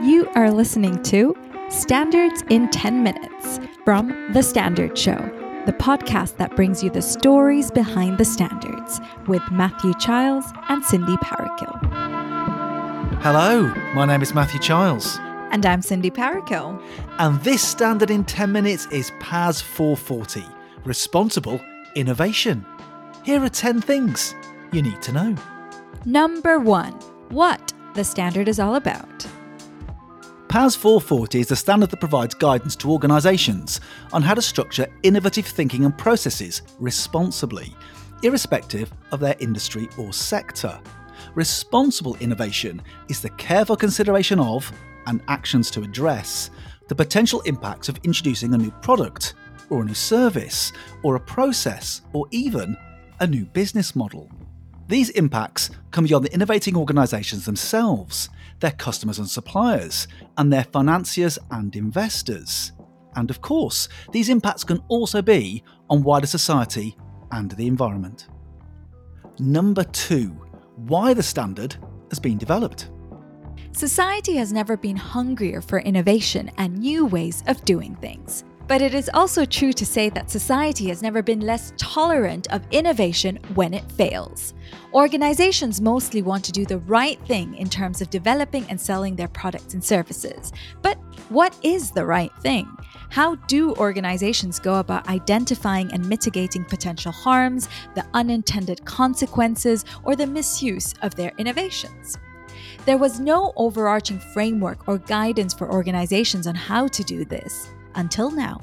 You are listening to Standards in 10 Minutes from The Standard Show, the podcast that brings you the stories behind the standards with Matthew Childs and Cindy Parakill. Hello, my name is Matthew Childs. And I'm Cindy Parakill. And this standard in 10 minutes is PAS 440 Responsible Innovation. Here are 10 things you need to know. Number one, what the standard is all about. PAS 440 is the standard that provides guidance to organisations on how to structure innovative thinking and processes responsibly, irrespective of their industry or sector. Responsible innovation is the careful consideration of, and actions to address, the potential impacts of introducing a new product, or a new service, or a process, or even a new business model. These impacts come beyond the innovating organisations themselves, their customers and suppliers, and their financiers and investors. And of course, these impacts can also be on wider society and the environment. Number two, why the standard has been developed. Society has never been hungrier for innovation and new ways of doing things. But it is also true to say that society has never been less tolerant of innovation when it fails. Organizations mostly want to do the right thing in terms of developing and selling their products and services. But what is the right thing? How do organizations go about identifying and mitigating potential harms, the unintended consequences, or the misuse of their innovations? There was no overarching framework or guidance for organizations on how to do this until now.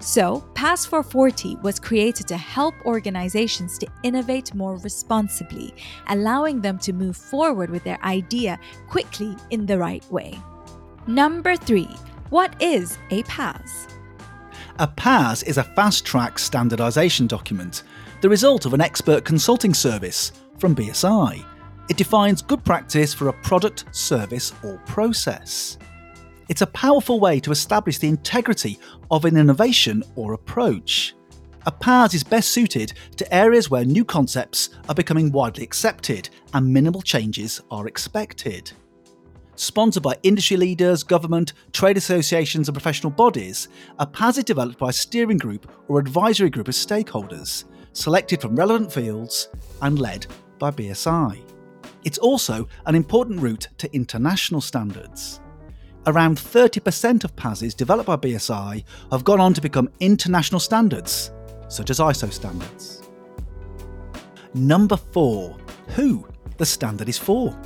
So, PAS 440 was created to help organizations to innovate more responsibly, allowing them to move forward with their idea quickly in the right way. Number three, what is a PAS? A PAS is a fast track standardisation document, the result of an expert consulting service from BSI. It defines good practice for a product, service, or process. It's a powerful way to establish the integrity of an innovation or approach. A PAS is best suited to areas where new concepts are becoming widely accepted and minimal changes are expected. Sponsored by industry leaders, government, trade associations, and professional bodies, a PAS is developed by a steering group or advisory group of stakeholders, selected from relevant fields and led by BSI. It's also an important route to international standards around 30% of PASs developed by BSI have gone on to become international standards, such as ISO standards. Number 4. Who the standard is for.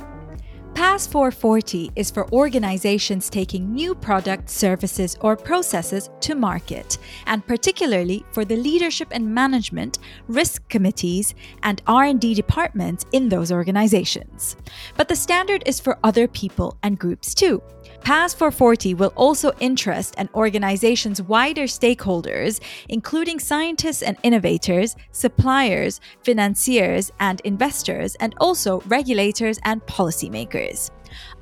PAS 440 is for organizations taking new products, services, or processes to market, and particularly for the leadership and management, risk committees, and R&D departments in those organizations. But the standard is for other people and groups too. PAS 440 will also interest an organization's wider stakeholders, including scientists and innovators, suppliers, financiers, and investors, and also regulators and policymakers.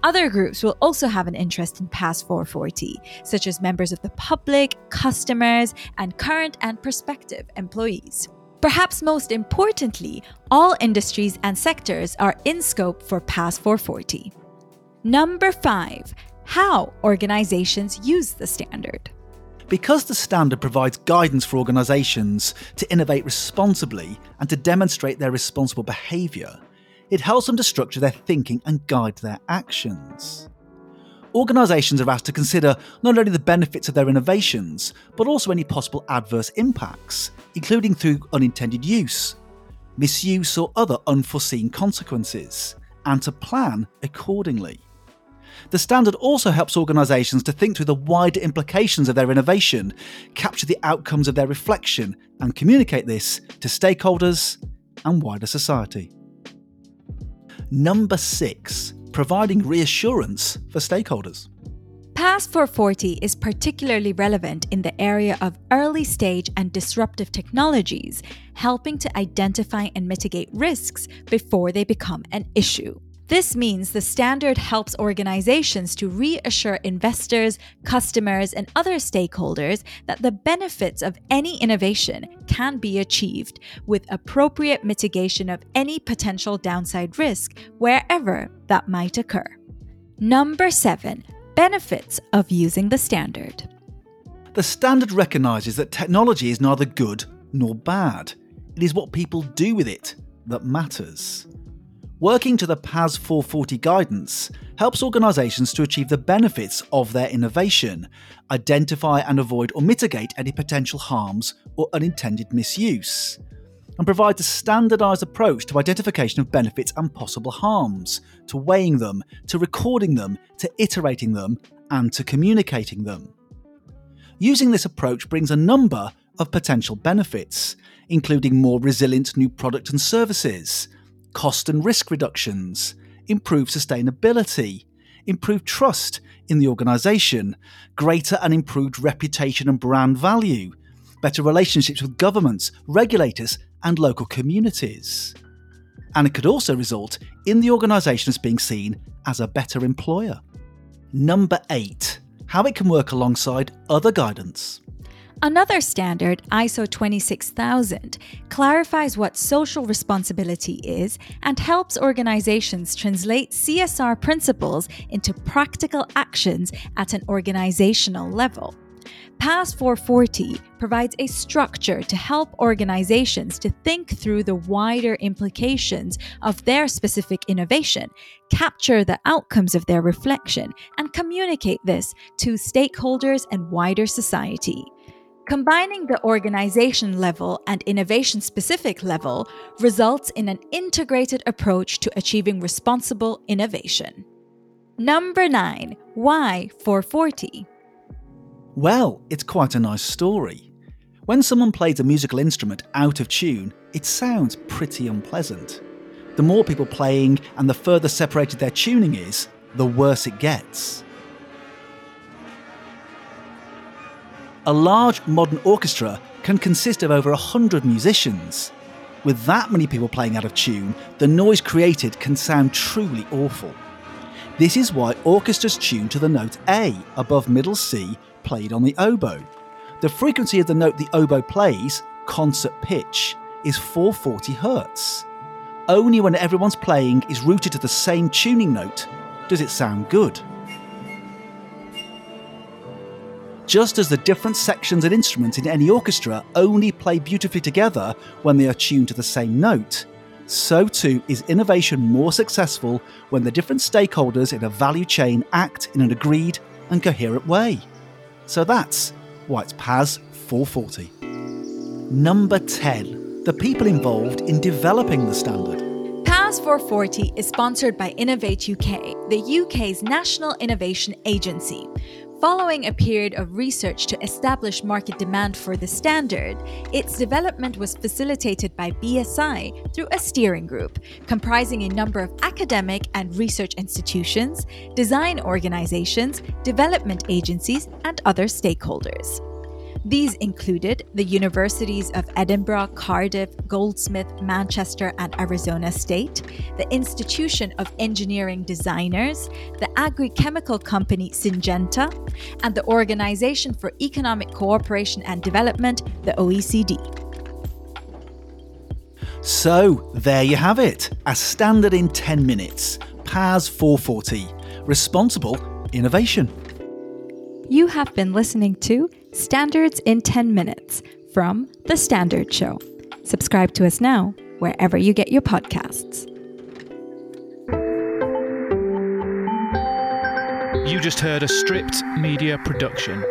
Other groups will also have an interest in PAS 440, such as members of the public, customers, and current and prospective employees. Perhaps most importantly, all industries and sectors are in scope for PAS 440. Number 5 how organizations use the standard. Because the standard provides guidance for organisations to innovate responsibly and to demonstrate their responsible behaviour, it helps them to structure their thinking and guide their actions. Organisations are asked to consider not only the benefits of their innovations, but also any possible adverse impacts, including through unintended use, misuse, or other unforeseen consequences, and to plan accordingly. The standard also helps organisations to think through the wider implications of their innovation, capture the outcomes of their reflection, and communicate this to stakeholders and wider society. Number six, providing reassurance for stakeholders. PAS 440 is particularly relevant in the area of early stage and disruptive technologies, helping to identify and mitigate risks before they become an issue. This means the standard helps organizations to reassure investors, customers, and other stakeholders that the benefits of any innovation can be achieved with appropriate mitigation of any potential downside risk wherever that might occur. Number seven, benefits of using the standard. The standard recognises that technology is neither good nor bad. It is what people do with it that matters. Working to the PAS 440 guidance helps organisations to achieve the benefits of their innovation, identify and avoid or mitigate any potential harms or unintended misuse, and provides a standardised approach to identification of benefits and possible harms, to weighing them, to recording them, to iterating them, and to communicating them. Using this approach brings a number of potential benefits, including more resilient new product and services cost and risk reductions, improve sustainability, improve trust in the organisation, greater and improved reputation and brand value, better relationships with governments, regulators, and local communities. And it could also result in the organisation as being seen as a better employer. Number 8. How it can work alongside other guidance. Another standard, ISO 26000, clarifies what social responsibility is and helps organizations translate CSR principles into practical actions at an organizational level. PAS 440 provides a structure to help organizations to think through the wider implications of their specific innovation, capture the outcomes of their reflection, and communicate this to stakeholders and wider society. Combining the organization level and innovation specific level results in an integrated approach to achieving responsible innovation. Number 9. Why 440? Well, it's quite a nice story. When someone plays a musical instrument out of tune, it sounds pretty unpleasant. The more people playing and the further separated their tuning is, the worse it gets. A large modern orchestra can consist of over 100 musicians. With that many people playing out of tune, the noise created can sound truly awful. This is why orchestras tune to the note A above middle C played on the oboe. The frequency of the note the oboe plays, concert pitch, is 440 Hz. Only when everyone's playing is rooted to the same tuning note does it sound good. Just as the different sections and instruments in any orchestra only play beautifully together when they are tuned to the same note, so too is innovation more successful when the different stakeholders in a value chain act in an agreed and coherent way. So that's why it's PAS 440. Number 10. The people involved in developing the standard. PAS 440 is sponsored by Innovate UK, the UK's national innovation agency. Following a period of research to establish market demand for the standard, its development was facilitated by BSI through a steering group comprising a number of academic and research institutions, design organizations, development agencies, and other stakeholders. These included the universities of Edinburgh, Cardiff, Goldsmith, Manchester, and Arizona State, the Institution of Engineering Designers, the agri-chemical company Syngenta, and the Organization for Economic Cooperation and Development, the OECD. So, there you have it. A standard in 10 minutes. PAS 440. Responsible innovation. You have been listening to Standards in 10 Minutes from The Standard Show. Subscribe to us now, wherever you get your podcasts. You just heard a stripped media production.